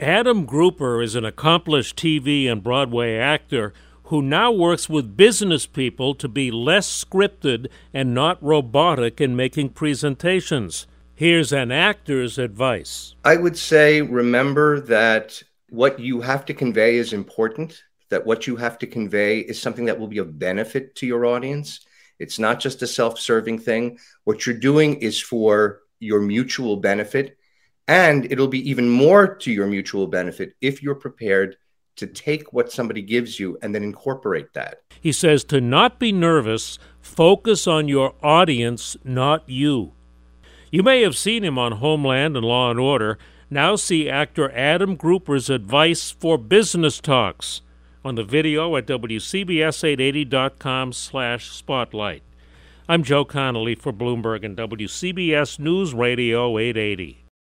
Adam Grupper is an accomplished TV and Broadway actor who now works with business people to be less scripted and not robotic in making presentations. Here's an actor's advice. I would say remember that what you have to convey is important, that what you have to convey is something that will be of benefit to your audience. It's not just a self serving thing. What you're doing is for your mutual benefit. And it'll be even more to your mutual benefit if you're prepared to take what somebody gives you and then incorporate that. He says to not be nervous, focus on your audience, not you. You may have seen him on Homeland and Law and Order. Now see actor Adam Grupper's advice for business talks on the video at WCBS880.com slash spotlight. I'm Joe Connolly for Bloomberg and WCBS News Radio 880.